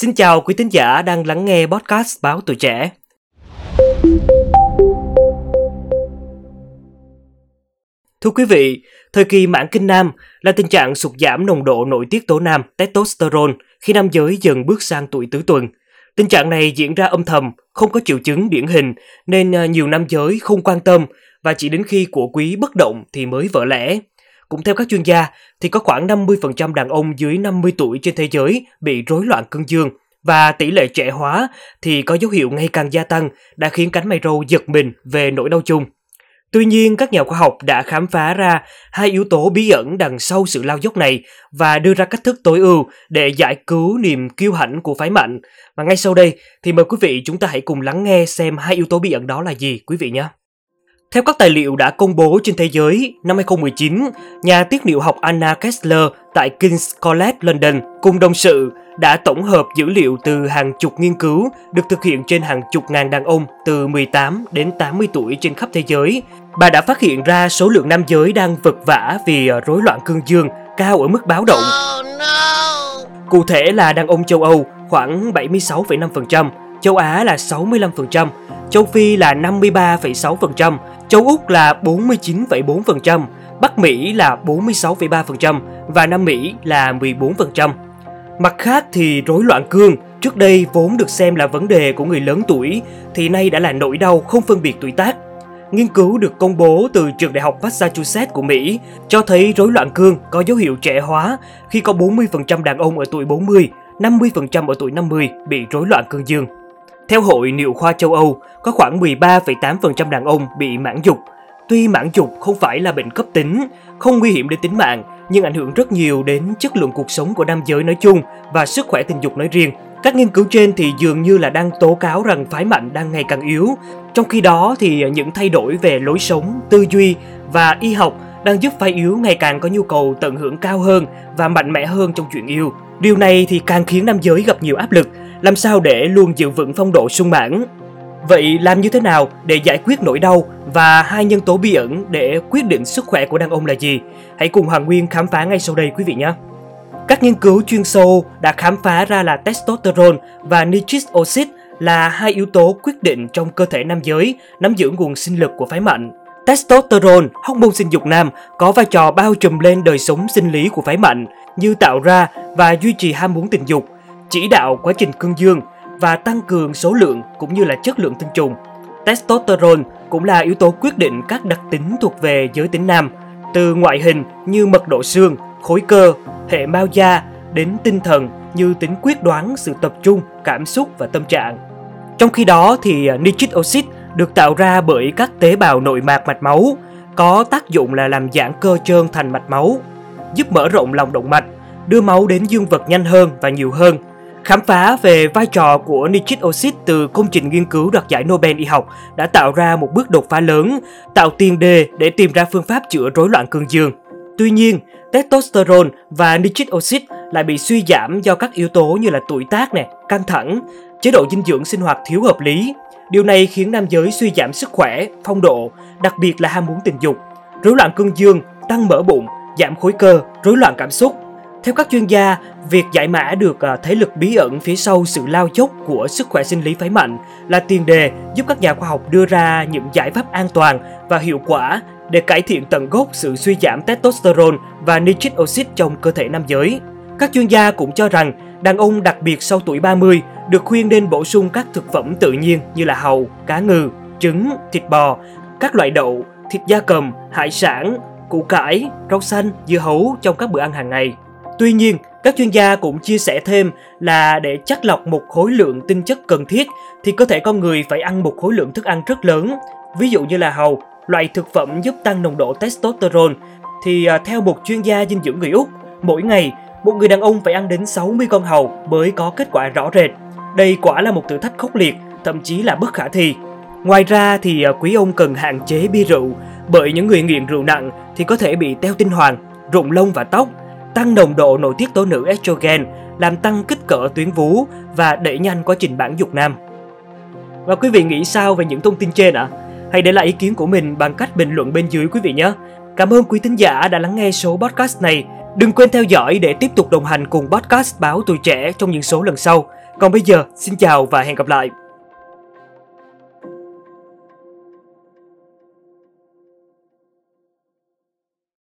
Xin chào quý thính giả đang lắng nghe podcast Báo Tuổi Trẻ. Thưa quý vị, thời kỳ mãn kinh nam là tình trạng sụt giảm nồng độ nội tiết tố nam testosterone khi nam giới dần bước sang tuổi tứ tuần. Tình trạng này diễn ra âm thầm, không có triệu chứng điển hình nên à, nhiều nam giới không quan tâm và chỉ đến khi của quý bất động thì mới vỡ lẽ. Cũng theo các chuyên gia, thì có khoảng 50% đàn ông dưới 50 tuổi trên thế giới bị rối loạn cương dương và tỷ lệ trẻ hóa thì có dấu hiệu ngày càng gia tăng đã khiến cánh mày râu giật mình về nỗi đau chung. Tuy nhiên, các nhà khoa học đã khám phá ra hai yếu tố bí ẩn đằng sau sự lao dốc này và đưa ra cách thức tối ưu để giải cứu niềm kiêu hãnh của phái mạnh. Và ngay sau đây thì mời quý vị chúng ta hãy cùng lắng nghe xem hai yếu tố bí ẩn đó là gì quý vị nhé. Theo các tài liệu đã công bố trên thế giới, năm 2019, nhà tiết niệu học Anna Kessler tại King's College London cùng đồng sự đã tổng hợp dữ liệu từ hàng chục nghiên cứu được thực hiện trên hàng chục ngàn đàn ông từ 18 đến 80 tuổi trên khắp thế giới. Bà đã phát hiện ra số lượng nam giới đang vật vã vì rối loạn cương dương cao ở mức báo động. Cụ thể là đàn ông châu Âu khoảng 76,5%, châu Á là 65%, châu Phi là 53,6%, châu Úc là 49,4%, Bắc Mỹ là 46,3% và Nam Mỹ là 14%. Mặt khác thì rối loạn cương trước đây vốn được xem là vấn đề của người lớn tuổi thì nay đã là nỗi đau không phân biệt tuổi tác. Nghiên cứu được công bố từ trường đại học Massachusetts của Mỹ cho thấy rối loạn cương có dấu hiệu trẻ hóa khi có 40% đàn ông ở tuổi 40, 50% ở tuổi 50 bị rối loạn cương dương. Theo Hội Niệu khoa châu Âu, có khoảng 13,8% đàn ông bị mãn dục. Tuy mãn dục không phải là bệnh cấp tính, không nguy hiểm đến tính mạng, nhưng ảnh hưởng rất nhiều đến chất lượng cuộc sống của nam giới nói chung và sức khỏe tình dục nói riêng. Các nghiên cứu trên thì dường như là đang tố cáo rằng phái mạnh đang ngày càng yếu. Trong khi đó thì những thay đổi về lối sống, tư duy và y học đang giúp phái yếu ngày càng có nhu cầu tận hưởng cao hơn và mạnh mẽ hơn trong chuyện yêu. Điều này thì càng khiến nam giới gặp nhiều áp lực, làm sao để luôn giữ vững phong độ sung mãn. Vậy làm như thế nào để giải quyết nỗi đau và hai nhân tố bí ẩn để quyết định sức khỏe của đàn ông là gì? Hãy cùng Hoàng Nguyên khám phá ngay sau đây quý vị nhé. Các nghiên cứu chuyên sâu đã khám phá ra là testosterone và nitric oxide là hai yếu tố quyết định trong cơ thể nam giới nắm giữ nguồn sinh lực của phái mạnh. Testosterone, hormone sinh dục nam, có vai trò bao trùm lên đời sống sinh lý của phái mạnh như tạo ra và duy trì ham muốn tình dục, chỉ đạo quá trình cương dương và tăng cường số lượng cũng như là chất lượng tinh trùng. Testosterone cũng là yếu tố quyết định các đặc tính thuộc về giới tính nam, từ ngoại hình như mật độ xương, khối cơ, hệ mao da đến tinh thần như tính quyết đoán, sự tập trung, cảm xúc và tâm trạng. Trong khi đó thì nitric oxide được tạo ra bởi các tế bào nội mạc mạch máu, có tác dụng là làm giãn cơ trơn thành mạch máu, giúp mở rộng lòng động mạch, đưa máu đến dương vật nhanh hơn và nhiều hơn. Khám phá về vai trò của nitric oxide từ công trình nghiên cứu đoạt giải Nobel y học đã tạo ra một bước đột phá lớn, tạo tiền đề để tìm ra phương pháp chữa rối loạn cương dương. Tuy nhiên, testosterone và nitric oxide lại bị suy giảm do các yếu tố như là tuổi tác, này, căng thẳng, chế độ dinh dưỡng sinh hoạt thiếu hợp lý, Điều này khiến nam giới suy giảm sức khỏe, phong độ, đặc biệt là ham muốn tình dục, rối loạn cương dương, tăng mỡ bụng, giảm khối cơ, rối loạn cảm xúc. Theo các chuyên gia, việc giải mã được ờ, thế lực bí ẩn phía sau sự lao dốc của sức khỏe sinh lý phái mạnh là tiền đề giúp các nhà khoa học đưa ra những giải pháp an toàn và hiệu quả để cải thiện tận gốc sự suy giảm testosterone và nitric oxide trong cơ thể nam giới. Các chuyên gia cũng cho rằng đàn ông đặc biệt sau tuổi 30 được khuyên nên bổ sung các thực phẩm tự nhiên như là hàu, cá ngừ, trứng, thịt bò, các loại đậu, thịt da cầm, hải sản, củ cải, rau xanh, dưa hấu trong các bữa ăn hàng ngày. Tuy nhiên, các chuyên gia cũng chia sẻ thêm là để chắc lọc một khối lượng tinh chất cần thiết thì cơ thể con người phải ăn một khối lượng thức ăn rất lớn. Ví dụ như là hầu, loại thực phẩm giúp tăng nồng độ testosterone thì à, theo một chuyên gia dinh dưỡng người Úc, mỗi ngày một người đàn ông phải ăn đến 60 con hầu mới có kết quả rõ rệt. Đây quả là một thử thách khốc liệt, thậm chí là bất khả thi. Ngoài ra thì à, quý ông cần hạn chế bia rượu, bởi những người nghiện rượu nặng thì có thể bị teo tinh hoàn, rụng lông và tóc, tăng nồng độ nội tiết tố nữ estrogen, làm tăng kích cỡ tuyến vú và đẩy nhanh quá trình bản dục nam. Và quý vị nghĩ sao về những thông tin trên ạ? À? Hãy để lại ý kiến của mình bằng cách bình luận bên dưới quý vị nhé. Cảm ơn quý thính giả đã lắng nghe số podcast này Đừng quên theo dõi để tiếp tục đồng hành cùng podcast Báo Tuổi Trẻ trong những số lần sau. Còn bây giờ, xin chào và hẹn gặp lại.